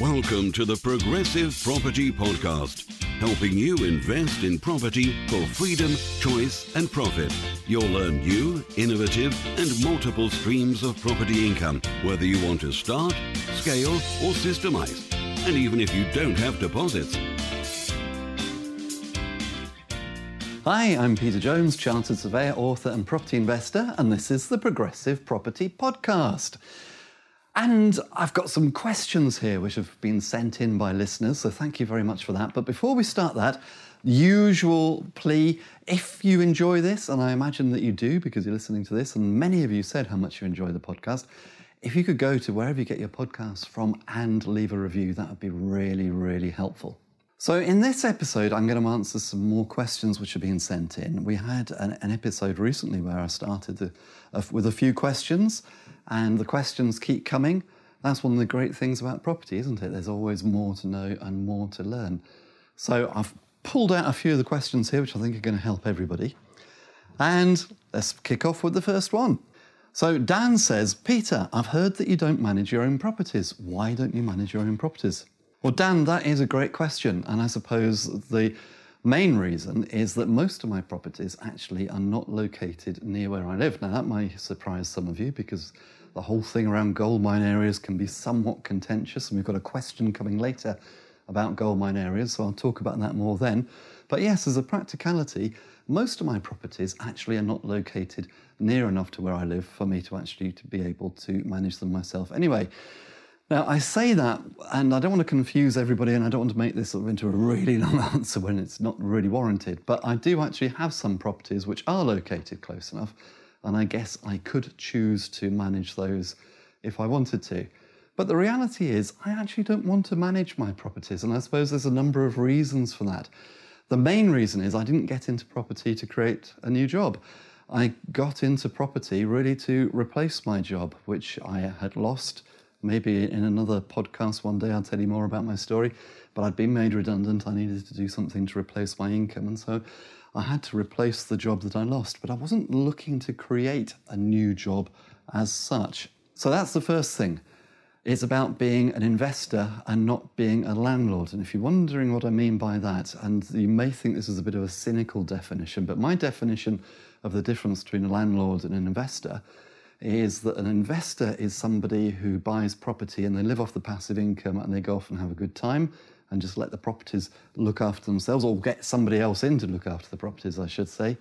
Welcome to the Progressive Property Podcast, helping you invest in property for freedom, choice, and profit. You'll learn new, innovative, and multiple streams of property income, whether you want to start, scale, or systemize. And even if you don't have deposits. Hi, I'm Peter Jones, Chartered Surveyor, author, and property investor, and this is the Progressive Property Podcast. And I've got some questions here which have been sent in by listeners, so thank you very much for that. But before we start that, usual plea if you enjoy this, and I imagine that you do because you're listening to this, and many of you said how much you enjoy the podcast, if you could go to wherever you get your podcasts from and leave a review, that would be really, really helpful. So, in this episode, I'm going to answer some more questions which are being sent in. We had an, an episode recently where I started the, uh, with a few questions, and the questions keep coming. That's one of the great things about property, isn't it? There's always more to know and more to learn. So I've pulled out a few of the questions here, which I think are going to help everybody. And let's kick off with the first one. So Dan says, Peter, I've heard that you don't manage your own properties. Why don't you manage your own properties? Well, Dan, that is a great question. And I suppose the main reason is that most of my properties actually are not located near where I live. Now, that might surprise some of you because the whole thing around gold mine areas can be somewhat contentious, and we've got a question coming later about gold mine areas, so I'll talk about that more then. But yes, as a practicality, most of my properties actually are not located near enough to where I live for me to actually to be able to manage them myself. Anyway, now I say that, and I don't want to confuse everybody, and I don't want to make this sort of into a really long answer when it's not really warranted. But I do actually have some properties which are located close enough and I guess I could choose to manage those if I wanted to. But the reality is, I actually don't want to manage my properties, and I suppose there's a number of reasons for that. The main reason is I didn't get into property to create a new job. I got into property really to replace my job, which I had lost. Maybe in another podcast one day I'll tell you more about my story, but I'd been made redundant. I needed to do something to replace my income, and so I had to replace the job that I lost, but I wasn't looking to create a new job as such. So that's the first thing. It's about being an investor and not being a landlord. And if you're wondering what I mean by that, and you may think this is a bit of a cynical definition, but my definition of the difference between a landlord and an investor is that an investor is somebody who buys property and they live off the passive income and they go off and have a good time and just let the properties look after themselves or get somebody else in to look after the properties, I should say.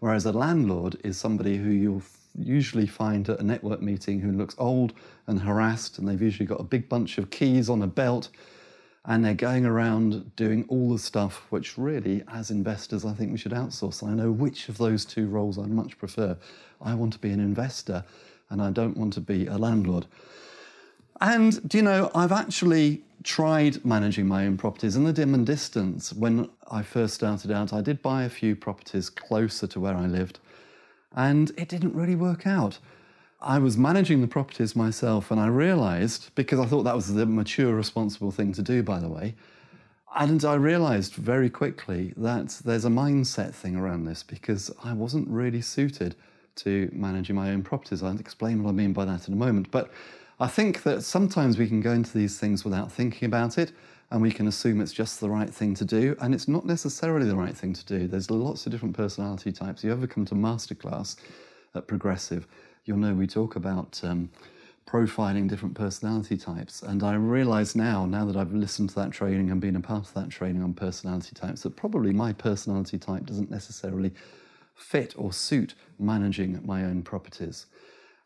Whereas a landlord is somebody who you'll usually find at a network meeting who looks old and harassed, and they've usually got a big bunch of keys on a belt, and they're going around doing all the stuff which really, as investors, I think we should outsource. I know which of those two roles I much prefer. I want to be an investor, and I don't want to be a landlord. And, do you know, I've actually tried managing my own properties in the dim and distance. When I first started out, I did buy a few properties closer to where I lived, and it didn't really work out. I was managing the properties myself, and I realized, because I thought that was the mature, responsible thing to do, by the way, and I realized very quickly that there's a mindset thing around this because I wasn't really suited to managing my own properties. I'll explain what I mean by that in a moment. But I think that sometimes we can go into these things without thinking about it and we can assume it's just the right thing to do, and it's not necessarily the right thing to do. There's lots of different personality types. You ever come to masterclass at Progressive, you'll know we talk about um, profiling different personality types. And I realize now, now that I've listened to that training and been a part of that training on personality types, that probably my personality type doesn't necessarily fit or suit managing my own properties.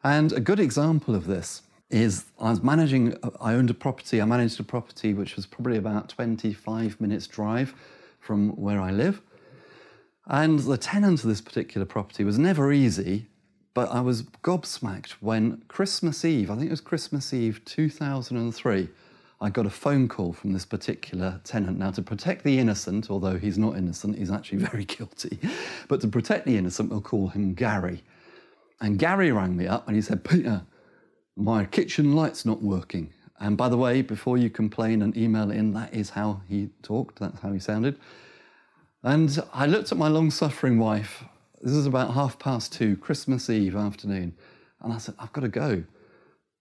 And a good example of this is I was managing, I owned a property, I managed a property which was probably about 25 minutes drive from where I live. And the tenant of this particular property was never easy, but I was gobsmacked when Christmas Eve, I think it was Christmas Eve 2003, I got a phone call from this particular tenant. Now, to protect the innocent, although he's not innocent, he's actually very guilty, but to protect the innocent, we'll call him Gary. And Gary rang me up and he said, Peter, my kitchen light's not working. And by the way, before you complain and email in, that is how he talked, that's how he sounded. And I looked at my long suffering wife. This is about half past two, Christmas Eve afternoon. And I said, I've got to go.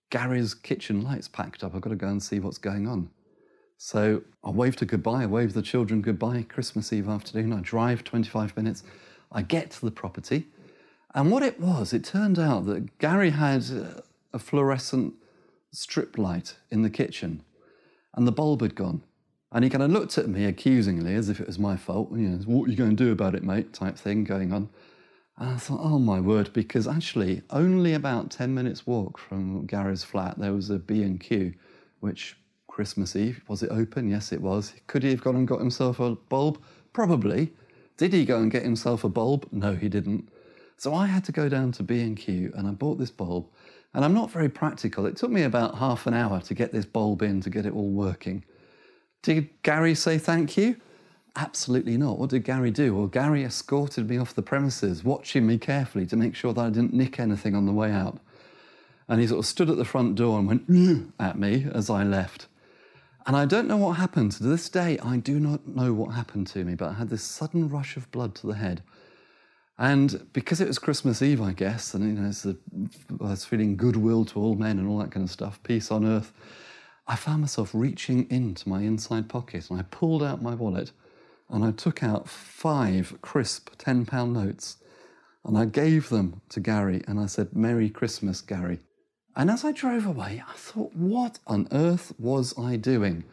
Gary's kitchen light's packed up. I've got to go and see what's going on. So I waved her goodbye, I waved the children goodbye, Christmas Eve afternoon. I drive 25 minutes, I get to the property. And what it was, it turned out that Gary had uh, a fluorescent strip light in the kitchen and the bulb had gone. And he kind of looked at me accusingly as if it was my fault. You know, what are you going to do about it, mate? type thing going on. And I thought, oh my word, because actually only about 10 minutes walk from Gary's flat, there was a B&Q, which Christmas Eve, was it open? Yes, it was. Could he have gone and got himself a bulb? Probably. Did he go and get himself a bulb? No, he didn't. So I had to go down to B&Q and I bought this bulb. And I'm not very practical. It took me about half an hour to get this bulb in to get it all working. Did Gary say thank you? Absolutely not. What did Gary do? Well, Gary escorted me off the premises, watching me carefully to make sure that I didn't nick anything on the way out. And he sort of stood at the front door and went mm, at me as I left. And I don't know what happened. To this day, I do not know what happened to me, but I had this sudden rush of blood to the head. And because it was Christmas Eve, I guess, and you know, a, I was feeling goodwill to all men and all that kind of stuff, peace on earth, I found myself reaching into my inside pocket and I pulled out my wallet and I took out five crisp £10 notes and I gave them to Gary and I said, Merry Christmas, Gary. And as I drove away, I thought, what on earth was I doing?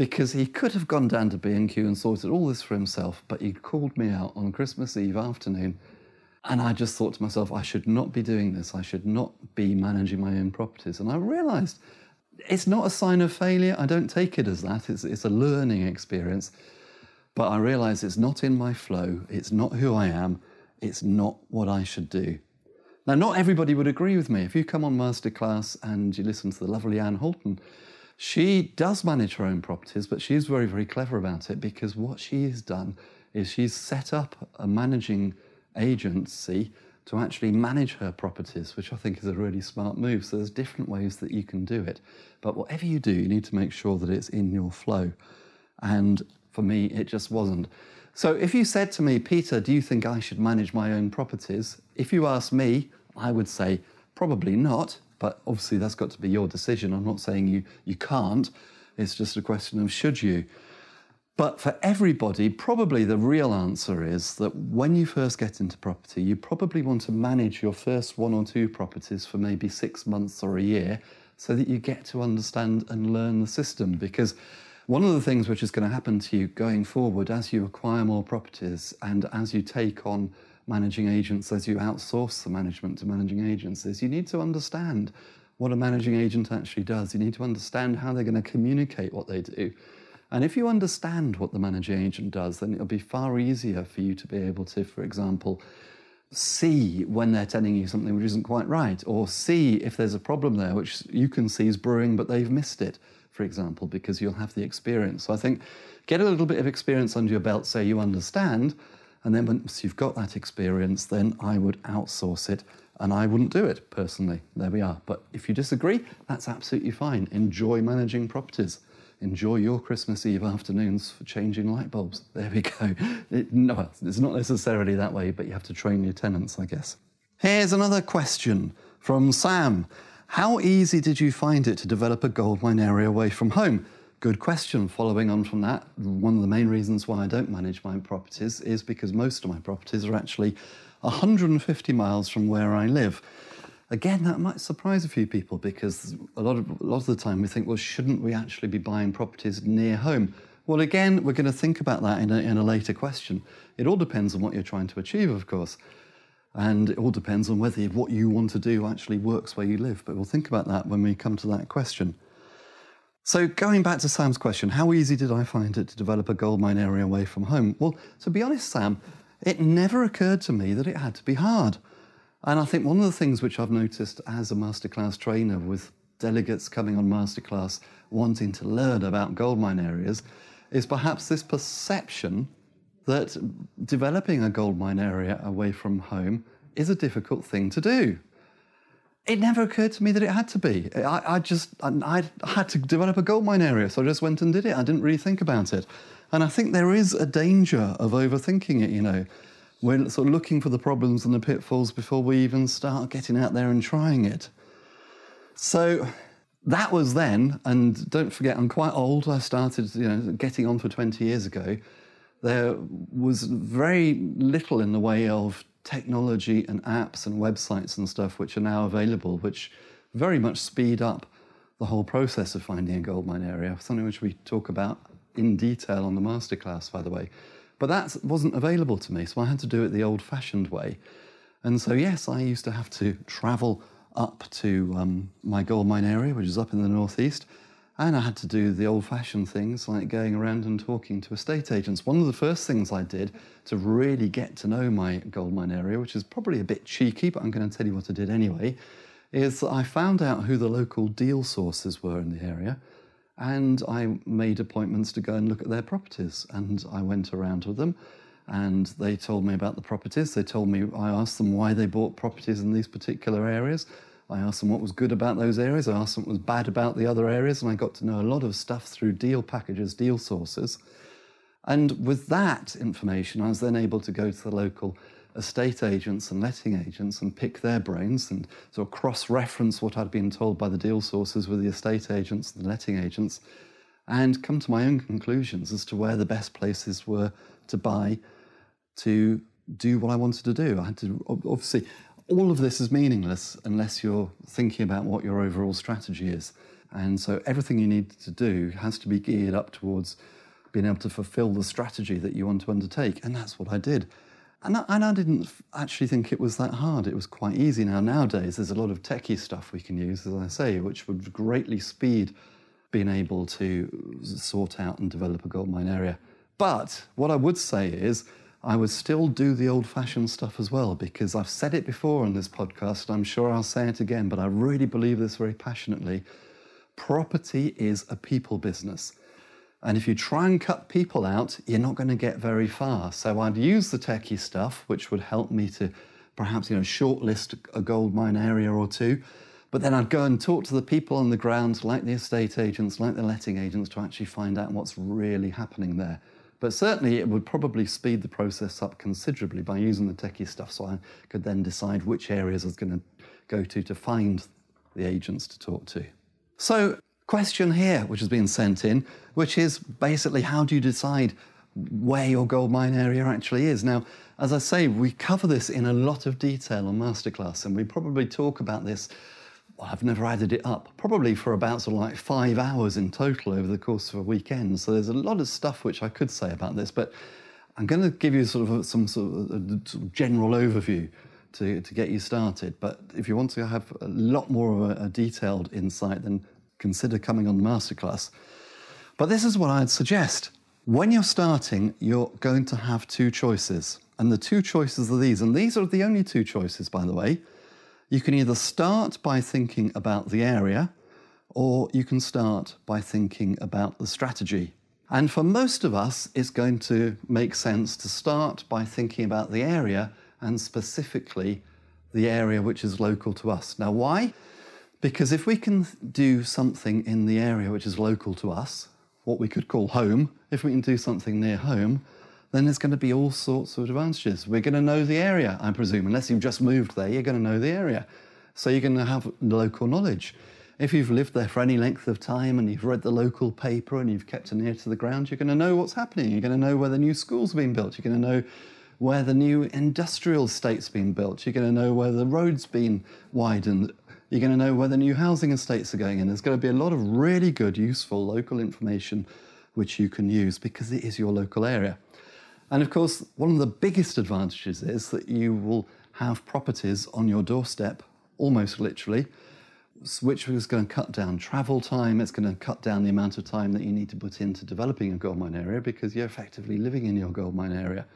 Because he could have gone down to B&Q and sorted all this for himself, but he called me out on Christmas Eve afternoon. And I just thought to myself, I should not be doing this. I should not be managing my own properties. And I realized it's not a sign of failure. I don't take it as that. It's, it's a learning experience. But I realize it's not in my flow, it's not who I am, it's not what I should do. Now, not everybody would agree with me. If you come on Masterclass and you listen to the lovely Anne Holton, she does manage her own properties, but she's very, very clever about it because what she has done is she's set up a managing agency to actually manage her properties, which I think is a really smart move. So there's different ways that you can do it. But whatever you do, you need to make sure that it's in your flow. And for me, it just wasn't. So if you said to me, Peter, do you think I should manage my own properties? If you ask me, I would say probably not, but obviously that's got to be your decision. I'm not saying you, you can't. It's just a question of should you. But for everybody, probably the real answer is that when you first get into property, you probably want to manage your first one or two properties for maybe six months or a year so that you get to understand and learn the system. Because one of the things which is going to happen to you going forward as you acquire more properties and as you take on managing agents, as you outsource the management to managing agents, is you need to understand what a managing agent actually does. You need to understand how they're going to communicate what they do. And if you understand what the managing agent does, then it'll be far easier for you to be able to, for example, see when they're telling you something which isn't quite right, or see if there's a problem there which you can see is brewing but they've missed it for example, because you'll have the experience. So I think get a little bit of experience under your belt so you understand, and then once you've got that experience, then I would outsource it and I wouldn't do it personally. There we are. But if you disagree, that's absolutely fine. Enjoy managing properties. Enjoy your Christmas Eve afternoons for changing light bulbs. There we go. It, no, it's not necessarily that way, but you have to train your tenants, I guess. Here's another question from Sam. How easy did you find it to develop a goldmine area away from home? Good question. Following on from that, one of the main reasons why I don't manage my properties is because most of my properties are actually 150 miles from where I live. Again, that might surprise a few people because a lot of, a lot of the time we think, well, shouldn't we actually be buying properties near home? Well, again, we're going to think about that in a, in a later question. It all depends on what you're trying to achieve, of course. And it all depends on whether what you want to do actually works where you live. But we'll think about that when we come to that question. So, going back to Sam's question, how easy did I find it to develop a goldmine area away from home? Well, to be honest, Sam, it never occurred to me that it had to be hard. And I think one of the things which I've noticed as a masterclass trainer with delegates coming on masterclass wanting to learn about goldmine areas is perhaps this perception that developing a gold mine area away from home is a difficult thing to do. It never occurred to me that it had to be. I, I just, I, I had to develop a gold mine area, so I just went and did it. I didn't really think about it. And I think there is a danger of overthinking it, you know. We're sort of looking for the problems and the pitfalls before we even start getting out there and trying it. So that was then, and don't forget, I'm quite old. I started, you know, getting on for 20 years ago. There was very little in the way of technology and apps and websites and stuff which are now available, which very much speed up the whole process of finding a gold mine area, something which we talk about in detail on the masterclass, by the way. But that wasn't available to me, so I had to do it the old fashioned way. And so, yes, I used to have to travel up to um, my gold mine area, which is up in the northeast, and I had to do the old fashioned things like going around and talking to estate agents. One of the first things I did to really get to know my gold mine area, which is probably a bit cheeky, but I'm going to tell you what I did anyway, is I found out who the local deal sources were in the area and I made appointments to go and look at their properties. And I went around with them and they told me about the properties. They told me, I asked them why they bought properties in these particular areas. I asked them what was good about those areas. I asked them what was bad about the other areas. And I got to know a lot of stuff through deal packages, deal sources. And with that information, I was then able to go to the local estate agents and letting agents and pick their brains and sort of cross reference what I'd been told by the deal sources with the estate agents and the letting agents and come to my own conclusions as to where the best places were to buy to do what I wanted to do. I had to obviously all of this is meaningless unless you're thinking about what your overall strategy is. And so everything you need to do has to be geared up towards being able to fulfill the strategy that you want to undertake. And that's what I did. And I, and I didn't actually think it was that hard. It was quite easy now. Nowadays, there's a lot of techie stuff we can use, as I say, which would greatly speed being able to sort out and develop a gold mine area. But what I would say is, I would still do the old fashioned stuff as well, because I've said it before on this podcast, and I'm sure I'll say it again, but I really believe this very passionately. Property is a people business. And if you try and cut people out, you're not going to get very far. So I'd use the techie stuff, which would help me to perhaps, you know, shortlist a gold mine area or two. But then I'd go and talk to the people on the ground, like the estate agents, like the letting agents, to actually find out what's really happening there. But certainly it would probably speed the process up considerably by using the techie stuff so I could then decide which areas I was going to go to to find the agents to talk to. So question here, which has been sent in, which is basically how do you decide where your gold mine area actually is? Now, as I say, we cover this in a lot of detail on Masterclass, and we probably talk about this. I've never added it up, probably for about sort of like five hours in total over the course of a weekend. So there's a lot of stuff which I could say about this, but I'm going to give you sort of some sort of general overview to, to get you started. But if you want to have a lot more of a, a detailed insight, then consider coming on the masterclass. But this is what I'd suggest. When you're starting, you're going to have two choices. And the two choices are these. And these are the only two choices, by the way. You can either start by thinking about the area, or you can start by thinking about the strategy. And for most of us, it's going to make sense to start by thinking about the area and specifically the area which is local to us. Now, why? Because if we can do something in the area which is local to us, what we could call home, if we can do something near home, then there's going to be all sorts of advantages. We're going to know the area, I presume. Unless you've just moved there, you're going to know the area. So you're going to have local knowledge. If you've lived there for any length of time and you've read the local paper and you've kept an ear to the ground, you're going to know what's happening. You're going to know where the new school's been built. You're going to know where the new industrial estate's been built. You're going to know where the road's been widened. You're going to know where the new housing estates are going in. There's going to be a lot of really good, useful local information which you can use because it is your local area. And of course, one of the biggest advantages is that you will have properties on your doorstep, almost literally, which is going to cut down travel time. It's going to cut down the amount of time that you need to put into developing a gold mine area because you're effectively living in your gold mine area.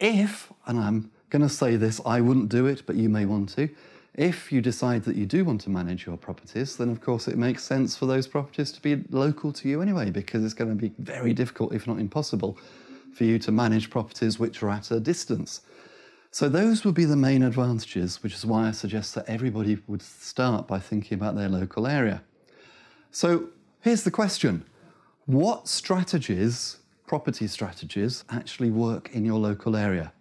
If, and I'm going to say this, I wouldn't do it, but you may want to, if you decide that you do want to manage your properties, then of course it makes sense for those properties to be local to you anyway, because it's going to be very difficult, if not impossible, for you to manage properties which are at a distance. So those would be the main advantages, which is why I suggest that everybody would start by thinking about their local area. So here's the question What strategies, property strategies, actually work in your local area?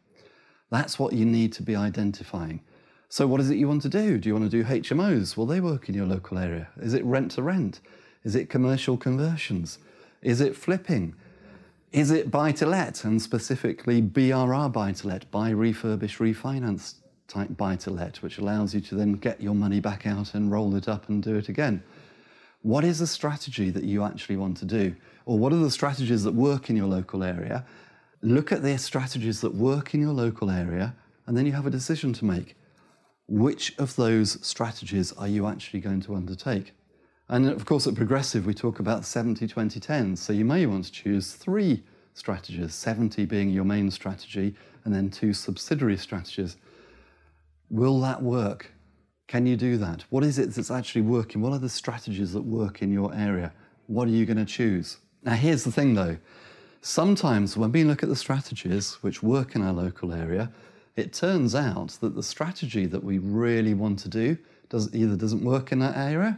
That's what you need to be identifying. So, what is it you want to do? Do you want to do HMOs? Will they work in your local area? Is it rent to rent? Is it commercial conversions? Is it flipping? Is it buy to let and specifically BRR buy to let, buy, refurbish, refinance type buy to let, which allows you to then get your money back out and roll it up and do it again? What is the strategy that you actually want to do? Or what are the strategies that work in your local area? Look at the strategies that work in your local area, and then you have a decision to make. Which of those strategies are you actually going to undertake? And of course, at Progressive, we talk about 70 20 10. So you may want to choose three strategies 70 being your main strategy, and then two subsidiary strategies. Will that work? Can you do that? What is it that's actually working? What are the strategies that work in your area? What are you going to choose? Now, here's the thing though. Sometimes when we look at the strategies which work in our local area, it turns out that the strategy that we really want to do does, either doesn't work in that area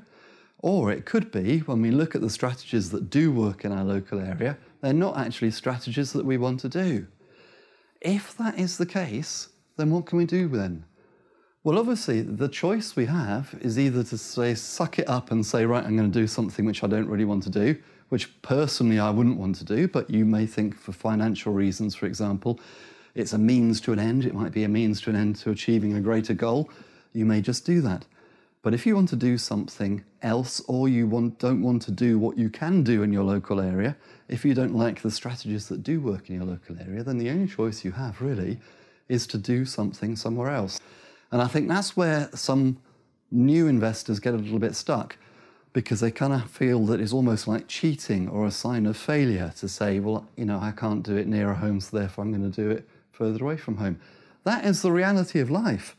or it could be, when we look at the strategies that do work in our local area, they're not actually strategies that we want to do. If that is the case, then what can we do then? Well, obviously, the choice we have is either to say, suck it up and say, right, I'm going to do something which I don't really want to do, which personally I wouldn't want to do, but you may think for financial reasons, for example, it's a means to an end. It might be a means to an end to achieving a greater goal. You may just do that. But if you want to do something else or you want, don't want to do what you can do in your local area, if you don't like the strategies that do work in your local area, then the only choice you have really is to do something somewhere else. And I think that's where some new investors get a little bit stuck because they kind of feel that it's almost like cheating or a sign of failure to say, well, you know, I can't do it nearer home, so therefore I'm going to do it further away from home. That is the reality of life.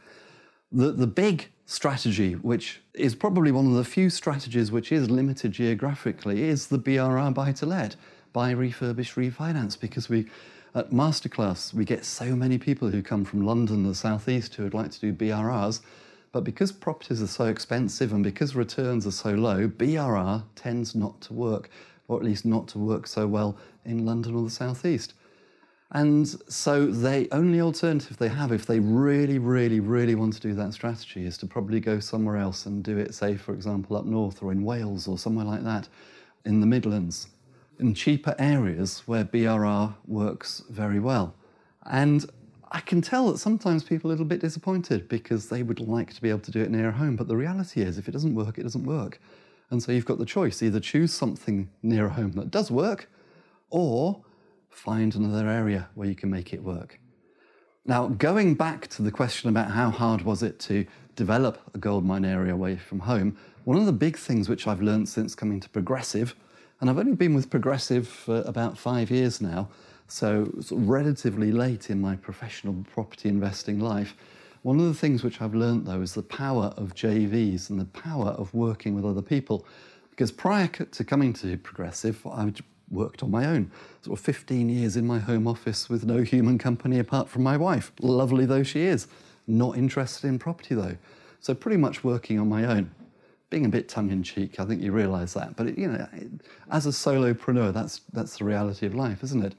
The, the big strategy, which is probably one of the few strategies which is limited geographically, is the BRR buy to let, buy, refurbish, refinance, because we at Masterclass we get so many people who come from London, the southeast, who would like to do BRRs. But because properties are so expensive and because returns are so low, BRR tends not to work, or at least not to work so well in London or the southeast. And so the only alternative they have if they really, really, really want to do that strategy is to probably go somewhere else and do it, say, for example, up north or in Wales or somewhere like that, in the Midlands, in cheaper areas where BRR works very well. And I can tell that sometimes people are a little bit disappointed because they would like to be able to do it near home. But the reality is, if it doesn't work, it doesn't work. And so you've got the choice either choose something near home that does work or find another area where you can make it work. Now, going back to the question about how hard was it to develop a gold mine area away from home, one of the big things which I've learned since coming to Progressive, and I've only been with Progressive for about five years now, so relatively late in my professional property investing life. One of the things which I've learned though is the power of JVs and the power of working with other people. Because prior to coming to Progressive, I worked on my own. Sort of 15 years in my home office with no human company apart from my wife, lovely though she is. Not interested in property though. So pretty much working on my own. Being a bit tongue in cheek, I think you realise that. But it, you know, it, as a solopreneur, that's that's the reality of life, isn't it?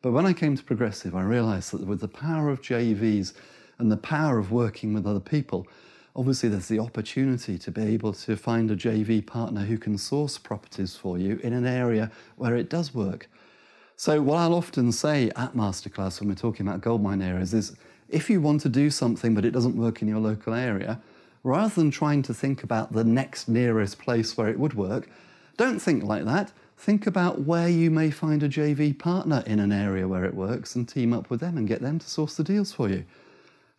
But when I came to Progressive, I realised that with the power of JVs and the power of working with other people, obviously there's the opportunity to be able to find a JV partner who can source properties for you in an area where it does work. So what I'll often say at Masterclass when we're talking about goldmine areas is if you want to do something but it doesn't work in your local area, rather than trying to think about the next nearest place where it would work, don't think like that. Think about where you may find a JV partner in an area where it works and team up with them and get them to source the deals for you.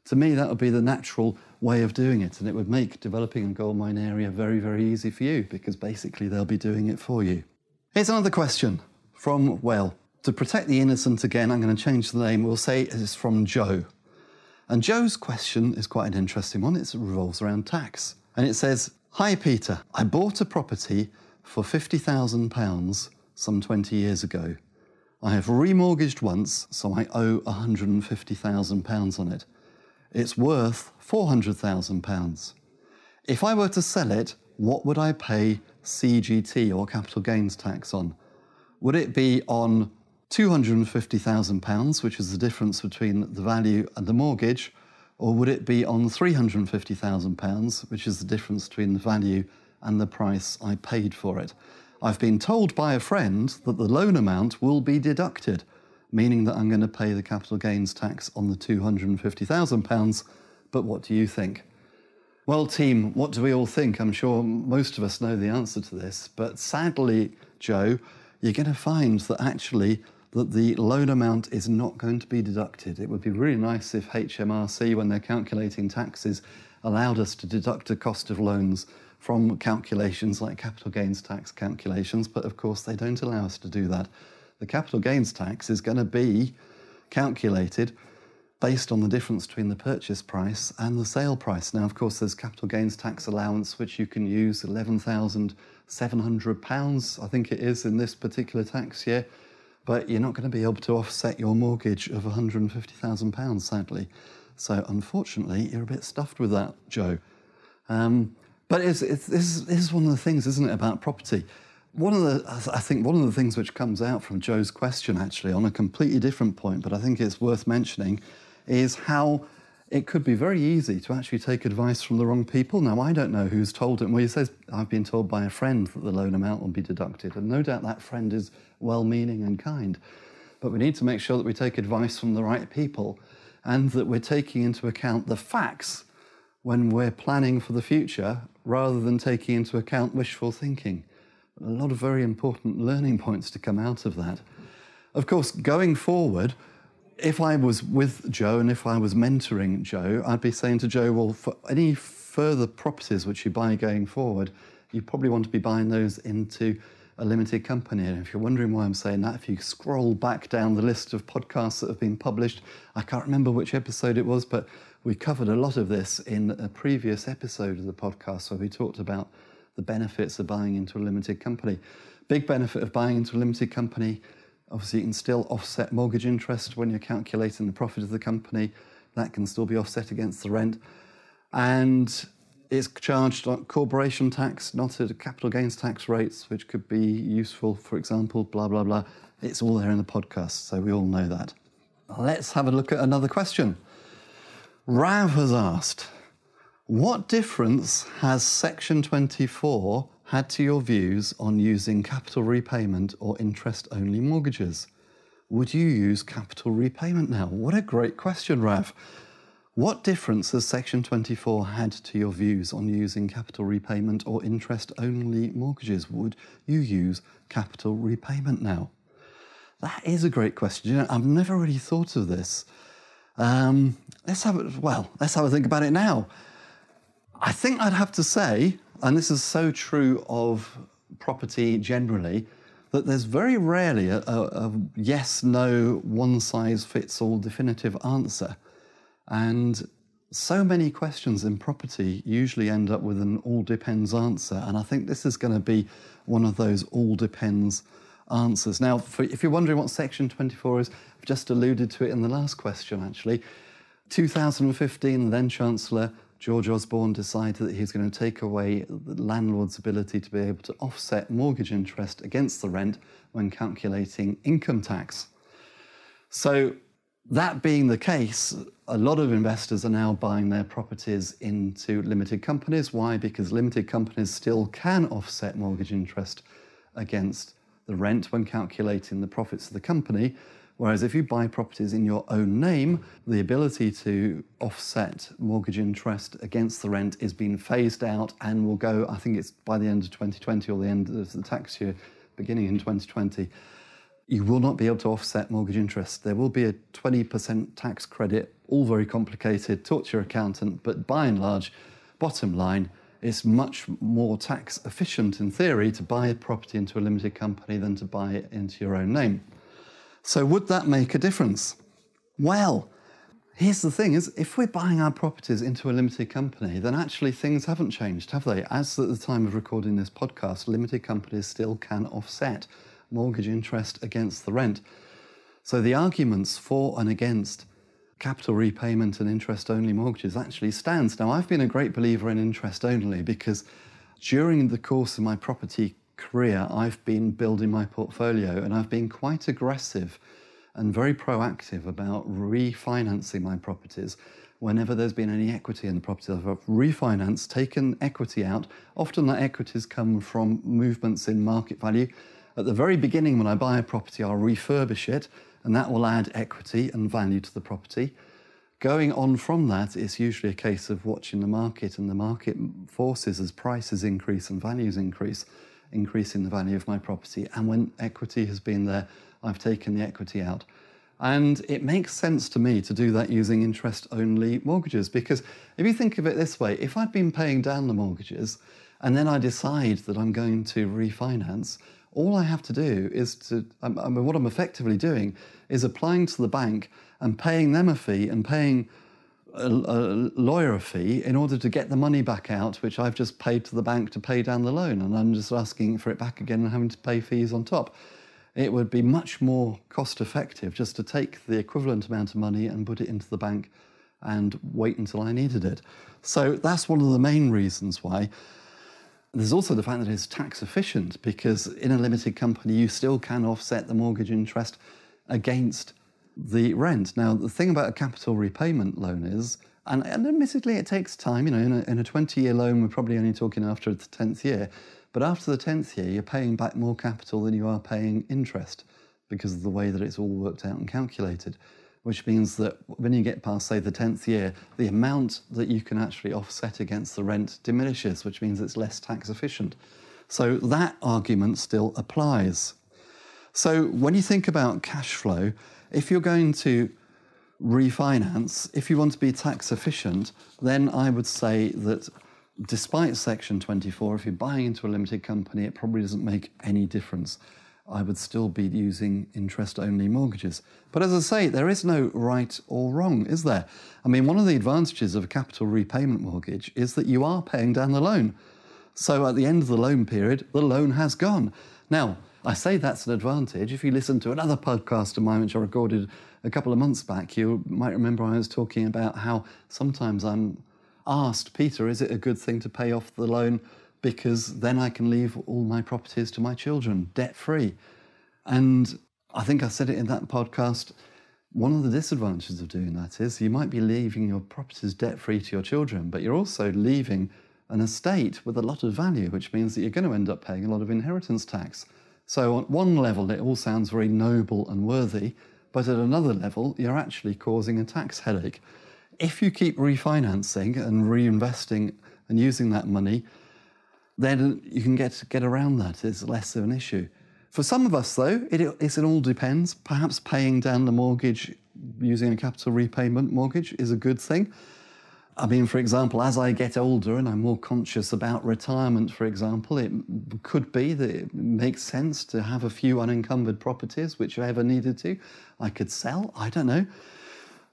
To me, that would be the natural way of doing it, and it would make developing a gold mine area very, very easy for you because basically they'll be doing it for you. Here's another question from, well, to protect the innocent again, I'm going to change the name. We'll say it's from Joe. And Joe's question is quite an interesting one. It revolves around tax. And it says, Hi, Peter. I bought a property for £50,000 some 20 years ago. I have remortgaged once, so I owe £150,000 on it it's worth £400,000. If I were to sell it, what would I pay CGT or capital gains tax on? Would it be on £250,000, which is the difference between the value and the mortgage, Or would it be on £350,000, which is the difference between the value and the price I paid for it? I've been told by a friend that the loan amount will be deducted, meaning that I'm going to pay the capital gains tax on the £250,000. But what do you think? Well, team, what do we all think? I'm sure most of us know the answer to this, but sadly, Joe, you're going to find that actually that the loan amount is not going to be deducted. It would be really nice if HMRC, when they're calculating taxes, allowed us to deduct the cost of loans from calculations like capital gains tax calculations, but of course they don't allow us to do that. The capital gains tax is going to be calculated based on the difference between the purchase price and the sale price. Now, of course, there's capital gains tax allowance, which you can use £11,700, I think it is, in this particular tax year but you're not going to be able to offset your mortgage of £150,000, sadly. So, unfortunately, you're a bit stuffed with that, Joe. Um, but it's, it's, this, is one of the things, isn't it, about property? One of the, I think one of the things which comes out from Joe's question, actually, on a completely different point, but I think it's worth mentioning, is how it could be very easy to actually take advice from the wrong people. Now, I don't know who's told him. Well, he says, I've been told by a friend that the loan amount will be deducted. And no doubt that friend is well meaning and kind. But we need to make sure that we take advice from the right people and that we're taking into account the facts when we're planning for the future rather than taking into account wishful thinking. A lot of very important learning points to come out of that. Of course, going forward, if I was with Joe and if I was mentoring Joe, I'd be saying to Joe, well, for any further properties which you buy going forward, you probably want to be buying those into a limited company. And if you're wondering why I'm saying that, if you scroll back down the list of podcasts that have been published, I can't remember which episode it was, but we covered a lot of this in a previous episode of the podcast where we talked about the benefits of buying into a limited company. Big benefit of buying into a limited company Obviously, you can still offset mortgage interest when you're calculating the profit of the company. That can still be offset against the rent. And it's charged on corporation tax, not at capital gains tax rates, which could be useful, for example, blah, blah, blah. It's all there in the podcast, so we all know that. Let's have a look at another question. Rav has asked, what difference has Section 24 had to your views on using capital repayment or interest only mortgages? Would you use capital repayment now? What a great question, Rav. What difference has Section 24 had to your views on using capital repayment or interest only mortgages? Would you use capital repayment now? That is a great question. You know, I've never really thought of this. Um, let's have it, well, let's have a think about it now. I think I'd have to say and this is so true of property generally, that there's very rarely a, a, yes, no, one size fits all definitive answer. And so many questions in property usually end up with an all depends answer. And I think this is going to be one of those all depends answers. Now, for, if you're wondering what Section 24 is, I've just alluded to it in the last question actually. 2015, then Chancellor George Osborne decided that he was going to take away the landlord's ability to be able to offset mortgage interest against the rent when calculating income tax. So, that being the case, a lot of investors are now buying their properties into limited companies. Why? Because limited companies still can offset mortgage interest against the rent when calculating the profits of the company. Whereas if you buy properties in your own name, the ability to offset mortgage interest against the rent is being phased out and will go, I think it's by the end of 2020 or the end of the tax year, beginning in 2020. You will not be able to offset mortgage interest. There will be a 20% tax credit, all very complicated. Talk to your accountant, but by and large, bottom line, it's much more tax efficient in theory to buy a property into a limited company than to buy it into your own name. So would that make a difference? Well, here's the thing is if we're buying our properties into a limited company, then actually things haven't changed, have they? As at the time of recording this podcast, limited companies still can offset mortgage interest against the rent. So the arguments for and against capital repayment and interest only mortgages actually stands. Now I've been a great believer in interest only because during the course of my property career, I've been building my portfolio and I've been quite aggressive and very proactive about refinancing my properties whenever there's been any equity in the property. I've refinanced, taken equity out. Often that equities come from movements in market value. At the very beginning, when I buy a property, I'll refurbish it, and that will add equity and value to the property. Going on from that, it's usually a case of watching the market and the market forces as prices increase and values increase, increasing the value of my property. And when equity has been there, I've taken the equity out. And it makes sense to me to do that using interest only mortgages because if you think of it this way, if I'd been paying down the mortgages and then I decide that I'm going to refinance, all I have to do is to, I mean, what I'm effectively doing is applying to the bank and paying them a fee and paying a, lawyer fee in order to get the money back out, which I've just paid to the bank to pay down the loan, and I'm just asking for it back again and having to pay fees on top. It would be much more cost effective just to take the equivalent amount of money and put it into the bank and wait until I needed it. So that's one of the main reasons why. There's also the fact that it's tax efficient because in a limited company, you still can offset the mortgage interest against the rent. Now, the thing about a capital repayment loan is, and, and admittedly, it takes time. You know, in a, in a 20 year loan, we're probably only talking after the 10th year. But after the 10th year, you're paying back more capital than you are paying interest because of the way that it's all worked out and calculated. Which means that when you get past, say, the 10th year, the amount that you can actually offset against the rent diminishes, which means it's less tax efficient. So that argument still applies. So when you think about cash flow, if you're going to refinance, if you want to be tax efficient, then I would say that despite Section 24, if you're buying into a limited company, it probably doesn't make any difference. I would still be using interest only mortgages. But as I say, there is no right or wrong, is there? I mean, one of the advantages of a capital repayment mortgage is that you are paying down the loan. So at the end of the loan period, the loan has gone. Now, I say that's an advantage. If you listen to another podcast of mine, which I recorded a couple of months back, you might remember I was talking about how sometimes I'm asked, Peter, is it a good thing to pay off the loan because then I can leave all my properties to my children debt free? And I think I said it in that podcast. One of the disadvantages of doing that is you might be leaving your properties debt free to your children, but you're also leaving an estate with a lot of value, which means that you're going to end up paying a lot of inheritance tax. So, at one level, it all sounds very noble and worthy, but at another level, you're actually causing a tax headache. If you keep refinancing and reinvesting and using that money, then you can get, get around that. It's less of an issue. For some of us, though, it, it all depends. Perhaps paying down the mortgage using a capital repayment mortgage is a good thing. I mean, for example, as I get older and I'm more conscious about retirement, for example, it could be that it makes sense to have a few unencumbered properties, which I ever needed to. I could sell, I don't know.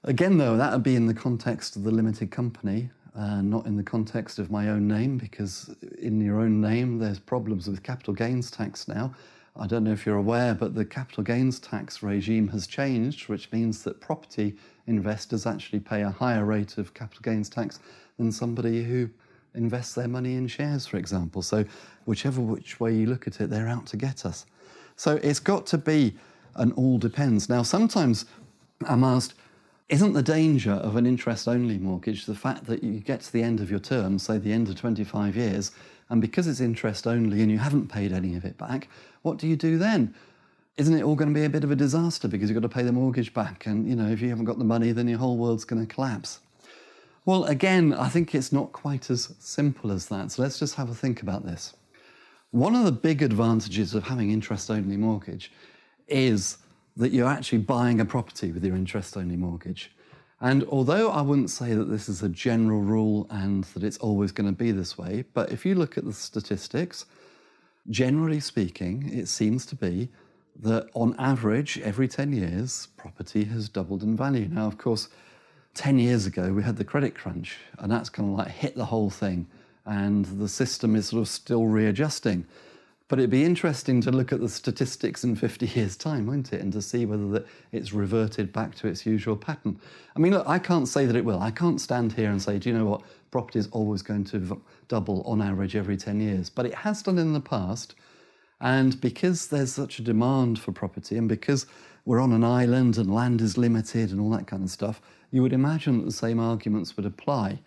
Again, though, that would be in the context of the limited company, uh, not in the context of my own name, because in your own name, there's problems with capital gains tax now. I don't know if you're aware, but the capital gains tax regime has changed, which means that property investors actually pay a higher rate of capital gains tax than somebody who invests their money in shares, for example. So, whichever which way you look at it, they're out to get us. So, it's got to be an all depends. Now, sometimes I'm asked, isn't the danger of an interest only mortgage the fact that you get to the end of your term, say the end of 25 years, and because it's interest only and you haven't paid any of it back, what do you do then? isn't it all going to be a bit of a disaster because you've got to pay the mortgage back? And, you know, if you haven't got the money, then your whole world's going to collapse. Well, again, I think it's not quite as simple as that. So let's just have a think about this. One of the big advantages of having interest only mortgage is that you're actually buying a property with your interest only mortgage. And although I wouldn't say that this is a general rule and that it's always going to be this way, but if you look at the statistics, generally speaking, it seems to be that on average, every 10 years, property has doubled in value. Now, of course, 10 years ago, we had the credit crunch, and that's kind of like hit the whole thing, and the system is sort of still readjusting. But it'd be interesting to look at the statistics in 50 years' time, won't it? And to see whether that it's reverted back to its usual pattern. I mean, look, I can't say that it will. I can't stand here and say, do you know what? Property is always going to double on average every 10 years. But it has done in the past. And because there's such a demand for property and because we're on an island and land is limited and all that kind of stuff, you would imagine that the same arguments would apply.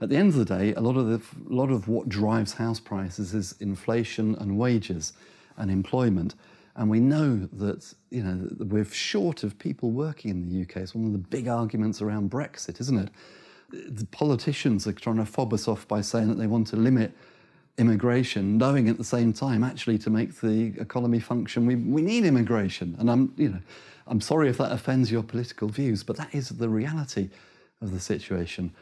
At the end of the day, a lot of, the, a lot of what drives house prices is inflation and wages and employment. And we know that you know we're short of people working in the UK. It's one of the big arguments around Brexit, isn't it? The politicians are trying to fob us off by saying that they want to limit immigration, knowing at the same time, actually, to make the economy function, we, we need immigration. And I'm, you know, I'm sorry if that offends your political views, but that is the reality of the situation.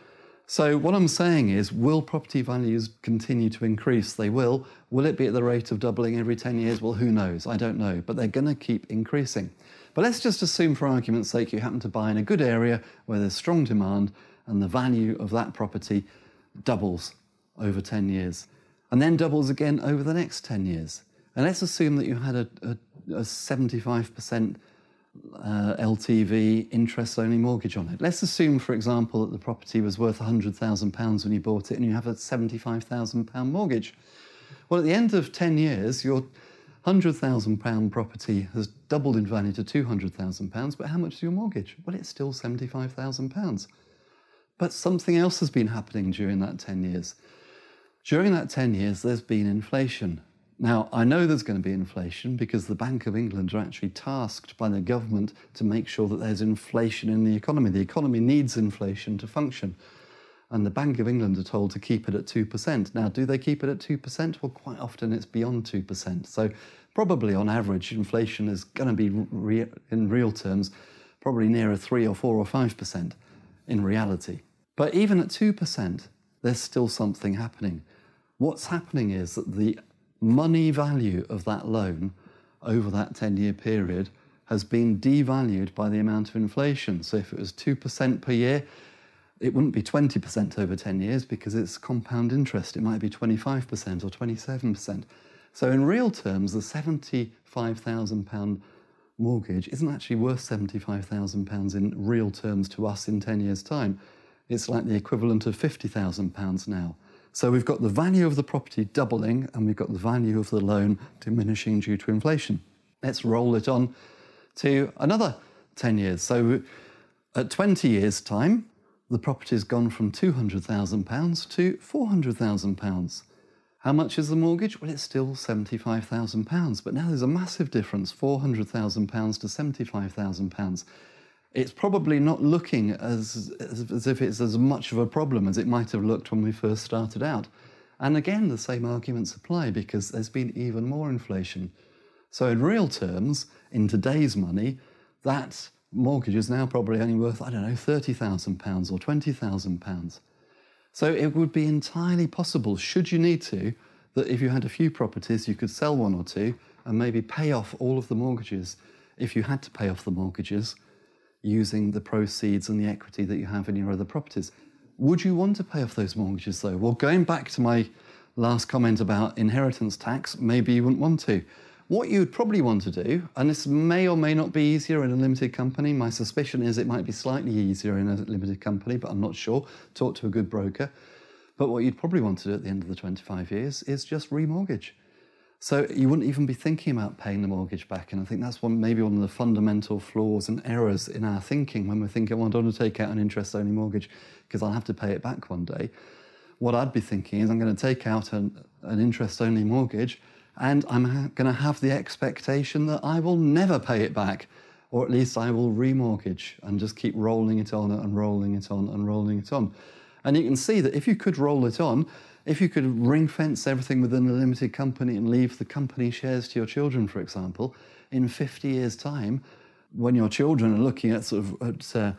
So, what I'm saying is, will property values continue to increase? They will. Will it be at the rate of doubling every 10 years? Well, who knows? I don't know. But they're going to keep increasing. But let's just assume, for argument's sake, you happen to buy in a good area where there's strong demand and the value of that property doubles over 10 years and then doubles again over the next 10 years. And let's assume that you had a, a, a 75% uh, LTV interest only mortgage on it. Let's assume, for example, that the property was worth £100,000 when you bought it and you have a £75,000 mortgage. Well, at the end of 10 years, your £100,000 property has doubled in value to £200,000, but how much is your mortgage? Well, it's still £75,000. But something else has been happening during that 10 years. During that 10 years, there's been inflation. Now, I know there's going to be inflation because the Bank of England are actually tasked by the government to make sure that there's inflation in the economy. The economy needs inflation to function. And the Bank of England are told to keep it at 2%. Now, do they keep it at 2%? Well, quite often it's beyond 2%. So, probably on average, inflation is going to be, re- in real terms, probably nearer 3 or 4 or 5% in reality. But even at 2%, there's still something happening. What's happening is that the money value of that loan over that 10 year period has been devalued by the amount of inflation. So if it was 2% per year, it wouldn't be 20% over 10 years because it's compound interest. It might be 25% or 27%. So in real terms, the £75,000 mortgage isn't actually worth £75,000 in real terms to us in 10 years' time. It's like the equivalent of £50,000 now. So we've got the value of the property doubling and we've got the value of the loan diminishing due to inflation. Let's roll it on to another 10 years. So at 20 years' time, the property's gone from £200,000 to £400,000. How much is the mortgage? Well, it's still £75,000, but now there's a massive difference £400,000 to £75,000 it's probably not looking as, as, as, if it's as much of a problem as it might have looked when we first started out. And again, the same arguments apply because there's been even more inflation. So, in real terms, in today's money, that mortgage is now probably only worth, I don't know, £30,000 or £20,000. So, it would be entirely possible, should you need to, that if you had a few properties, you could sell one or two and maybe pay off all of the mortgages if you had to pay off the mortgages using the proceeds and the equity that you have in your other properties. Would you want to pay off those mortgages though? Well, going back to my last comment about inheritance tax, maybe you wouldn't want to. What you'd probably want to do, and this may or may not be easier in a limited company, my suspicion is it might be slightly easier in a limited company, but I'm not sure. Talk to a good broker. But what you'd probably want to do at the end of the 25 years is just remortgage. So you wouldn't even be thinking about paying the mortgage back. And I think that's one, maybe one of the fundamental flaws and errors in our thinking when we're thinking, well, I don't want to take out an interest only mortgage because I'll have to pay it back one day. What I'd be thinking is I'm going to take out an, an interest only mortgage and I'm ha- going to have the expectation that I will never pay it back, or at least I will remortgage and just keep rolling it on and rolling it on and rolling it on. And you can see that if you could roll it on, if you could ring fence everything within a limited company and leave the company shares to your children, for example, in 50 years' time, when your children are looking at sort of at, uh,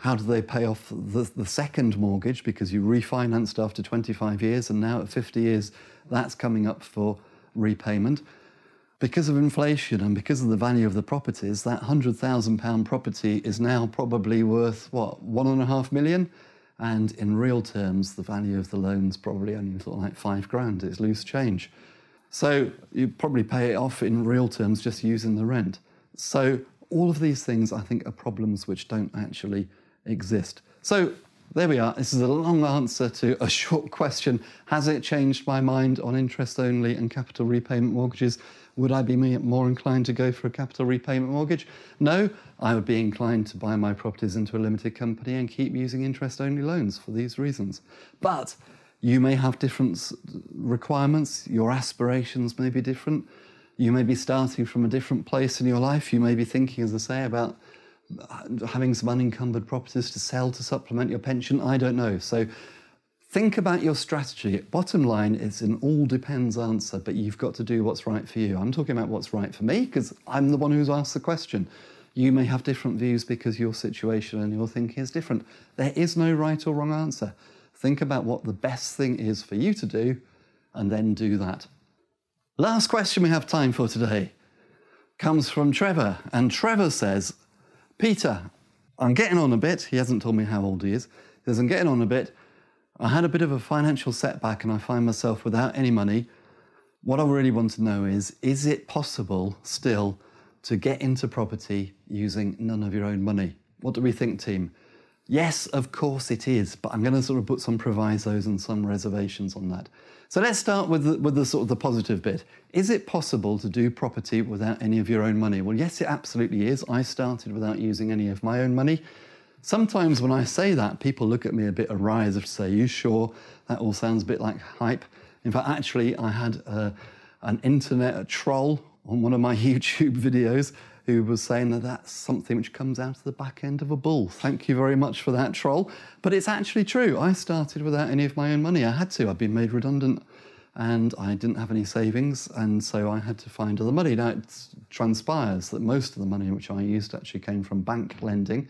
how do they pay off the, the second mortgage because you refinanced after 25 years and now at 50 years that's coming up for repayment. Because of inflation and because of the value of the properties, that £100,000 property is now probably worth, what, one and a half million? And in real terms, the value of the loan's probably only sort of like five grand. It's loose change. So you probably pay it off in real terms just using the rent. So all of these things, I think, are problems which don't actually exist. So there we are. This is a long answer to a short question. Has it changed my mind on interest only and capital repayment mortgages? Would I be more inclined to go for a capital repayment mortgage? No, I would be inclined to buy my properties into a limited company and keep using interest only loans for these reasons. But you may have different requirements, your aspirations may be different. You may be starting from a different place in your life. You may be thinking, as I say, about uh, having some unencumbered properties to sell to supplement your pension. I don't know. So think about your strategy. Bottom line, it's an all depends answer, but you've got to do what's right for you. I'm talking about what's right for me because I'm the one who's asked the question. You may have different views because your situation and your thinking is different. There is no right or wrong answer. Think about what the best thing is for you to do and then do that. Last question we have time for today comes from Trevor. And Trevor says, Peter, I'm getting on a bit. He hasn't told me how old he is. He says, I'm getting on a bit. I had a bit of a financial setback and I find myself without any money. What I really want to know is is it possible still to get into property using none of your own money? What do we think, team? Yes, of course it is, but I'm going to sort of put some provisos and some reservations on that. So let's start with the, with the sort of the positive bit. Is it possible to do property without any of your own money? Well, yes, it absolutely is. I started without using any of my own money. Sometimes when I say that, people look at me a bit awry as if to say, you sure? That all sounds a bit like hype. In fact, actually, I had a, an internet troll on one of my YouTube videos who was saying that that's something which comes out of the back end of a bull. Thank you very much for that troll. But it's actually true. I started without any of my own money. I had to. I'd been made redundant and I didn't have any savings, and so I had to find other money. Now, it transpires that most of the money which I used actually came from bank lending.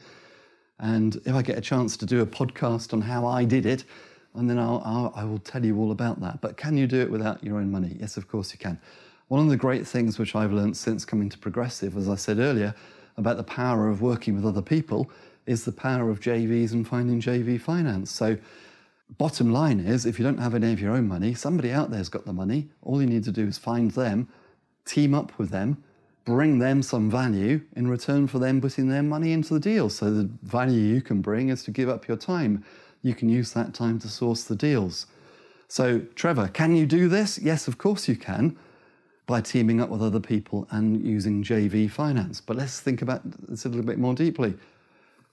And if I get a chance to do a podcast on how I did it, and then I'll, I'll I will tell you all about that. But can you do it without your own money? Yes, of course you can. One of the great things which I've learned since coming to Progressive, as I said earlier, about the power of working with other people is the power of JVs and finding JV finance. So, bottom line is if you don't have any of your own money, somebody out there's got the money. All you need to do is find them, team up with them, bring them some value in return for them putting their money into the deal. So, the value you can bring is to give up your time. You can use that time to source the deals. So, Trevor, can you do this? Yes, of course you can by teaming up with other people and using JV finance. But let's think about this a little bit more deeply.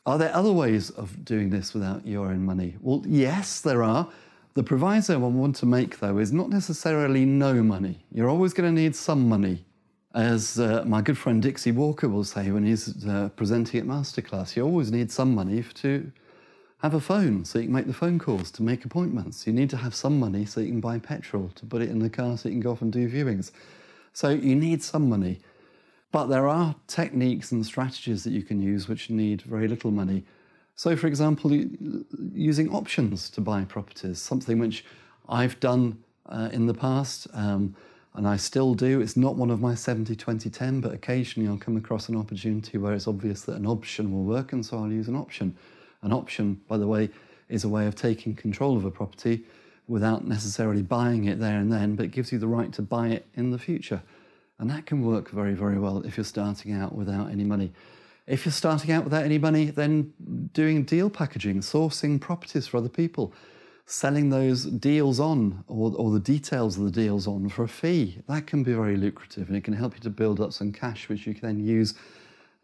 Are there other ways of doing this without your own money? Well, yes, there are. The proviso I want to make, though, is not necessarily no money. You're always going to need some money. As uh, my good friend Dixie Walker will say when he's uh, presenting at Masterclass, you always need some money to have a phone so you can make the phone calls, to make appointments. You need to have some money so you can buy petrol, to put it in the car so you can go off and do viewings. So you need some money. But there are techniques and strategies that you can use which need very little money. So, for example, using options to buy properties, something which I've done uh, in the past um, and I still do. It's not one of my 70 20 10, but occasionally I'll come across an opportunity where it's obvious that an option will work, and so I'll use an option. An option, by the way, is a way of taking control of a property without necessarily buying it there and then, but it gives you the right to buy it in the future. And that can work very, very well if you're starting out without any money. If you're starting out without any money, then doing deal packaging, sourcing properties for other people, selling those deals on or, or the details of the deals on for a fee, that can be very lucrative and it can help you to build up some cash which you can then use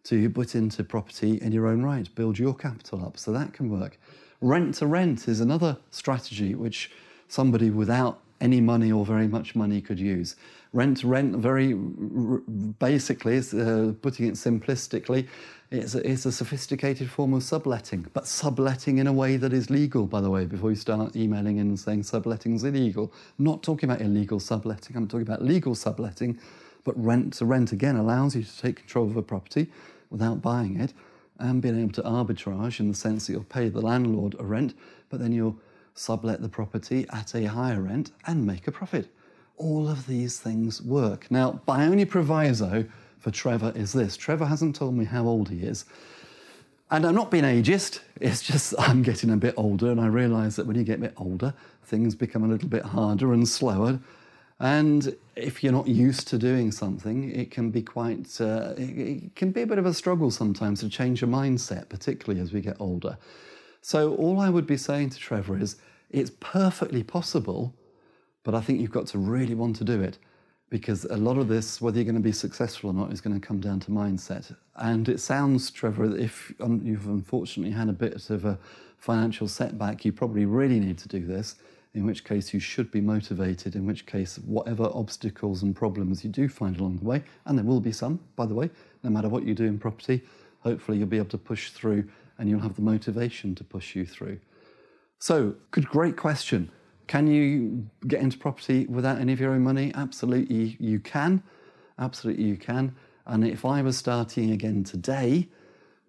to put into property in your own right, build your capital up. So that can work. Rent to rent is another strategy which somebody without any money or very much money could use. Rent to rent, very basically, uh, putting it simplistically, it's a, it's a sophisticated form of subletting, but subletting in a way that is legal, by the way, before you start emailing in and saying subletting is illegal. I'm not talking about illegal subletting, I'm talking about legal subletting, but rent to rent again allows you to take control of a property without buying it and being able to arbitrage in the sense that you'll pay the landlord a rent, but then you'll sublet the property at a higher rent and make a profit. All of these things work. Now, my only proviso for Trevor is this Trevor hasn't told me how old he is. And I'm not being ageist, it's just I'm getting a bit older, and I realise that when you get a bit older, things become a little bit harder and slower. And if you're not used to doing something, it can be quite, uh, it can be a bit of a struggle sometimes to change your mindset, particularly as we get older. So, all I would be saying to Trevor is it's perfectly possible, but I think you've got to really want to do it. because a lot of this, whether you're going to be successful or not, is going to come down to mindset. And it sounds, Trevor, that if you've unfortunately had a bit of a financial setback, you probably really need to do this, in which case you should be motivated, in which case, whatever obstacles and problems you do find along the way, and there will be some, by the way, no matter what you do in property, hopefully you'll be able to push through and you'll have the motivation to push you through. So, good, great question. Can you get into property without any of your own money? Absolutely, you can. Absolutely, you can. And if I was starting again today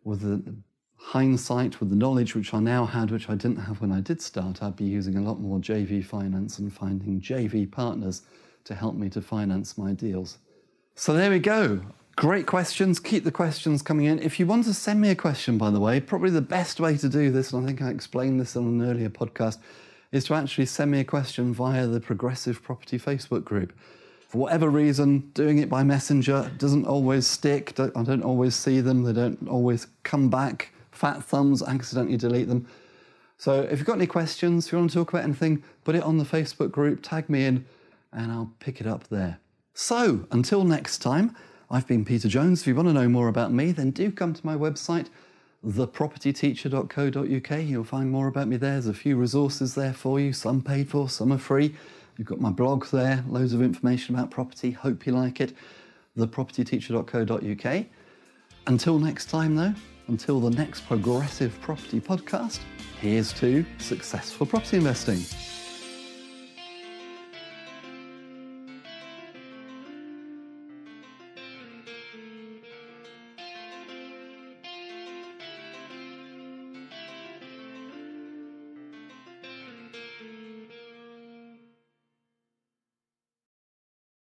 with the hindsight, with the knowledge which I now had, which I didn't have when I did start, I'd be using a lot more JV finance and finding JV partners to help me to finance my deals. So there we go. Great questions. Keep the questions coming in. If you want to send me a question, by the way, probably the best way to do this, and I think I explained this on an earlier podcast, is to actually send me a question via the Progressive Property Facebook group. For whatever reason, doing it by messenger doesn't always stick. I don't always see them. They don't always come back. Fat thumbs, accidentally delete them. So if you've got any questions, if you want to talk about anything, put it on the Facebook group, tag me in, and I'll pick it up there. So until next time, I've been Peter Jones. If you want to know more about me, then do come to my website, thepropertyteacher.co.uk. You'll find more about me there. There's a few resources there for you, some paid for, some are free. You've got my blog there, loads of information about property. Hope you like it. Thepropertyteacher.co.uk. Until next time, though, until the next Progressive Property podcast, here's to successful property investing.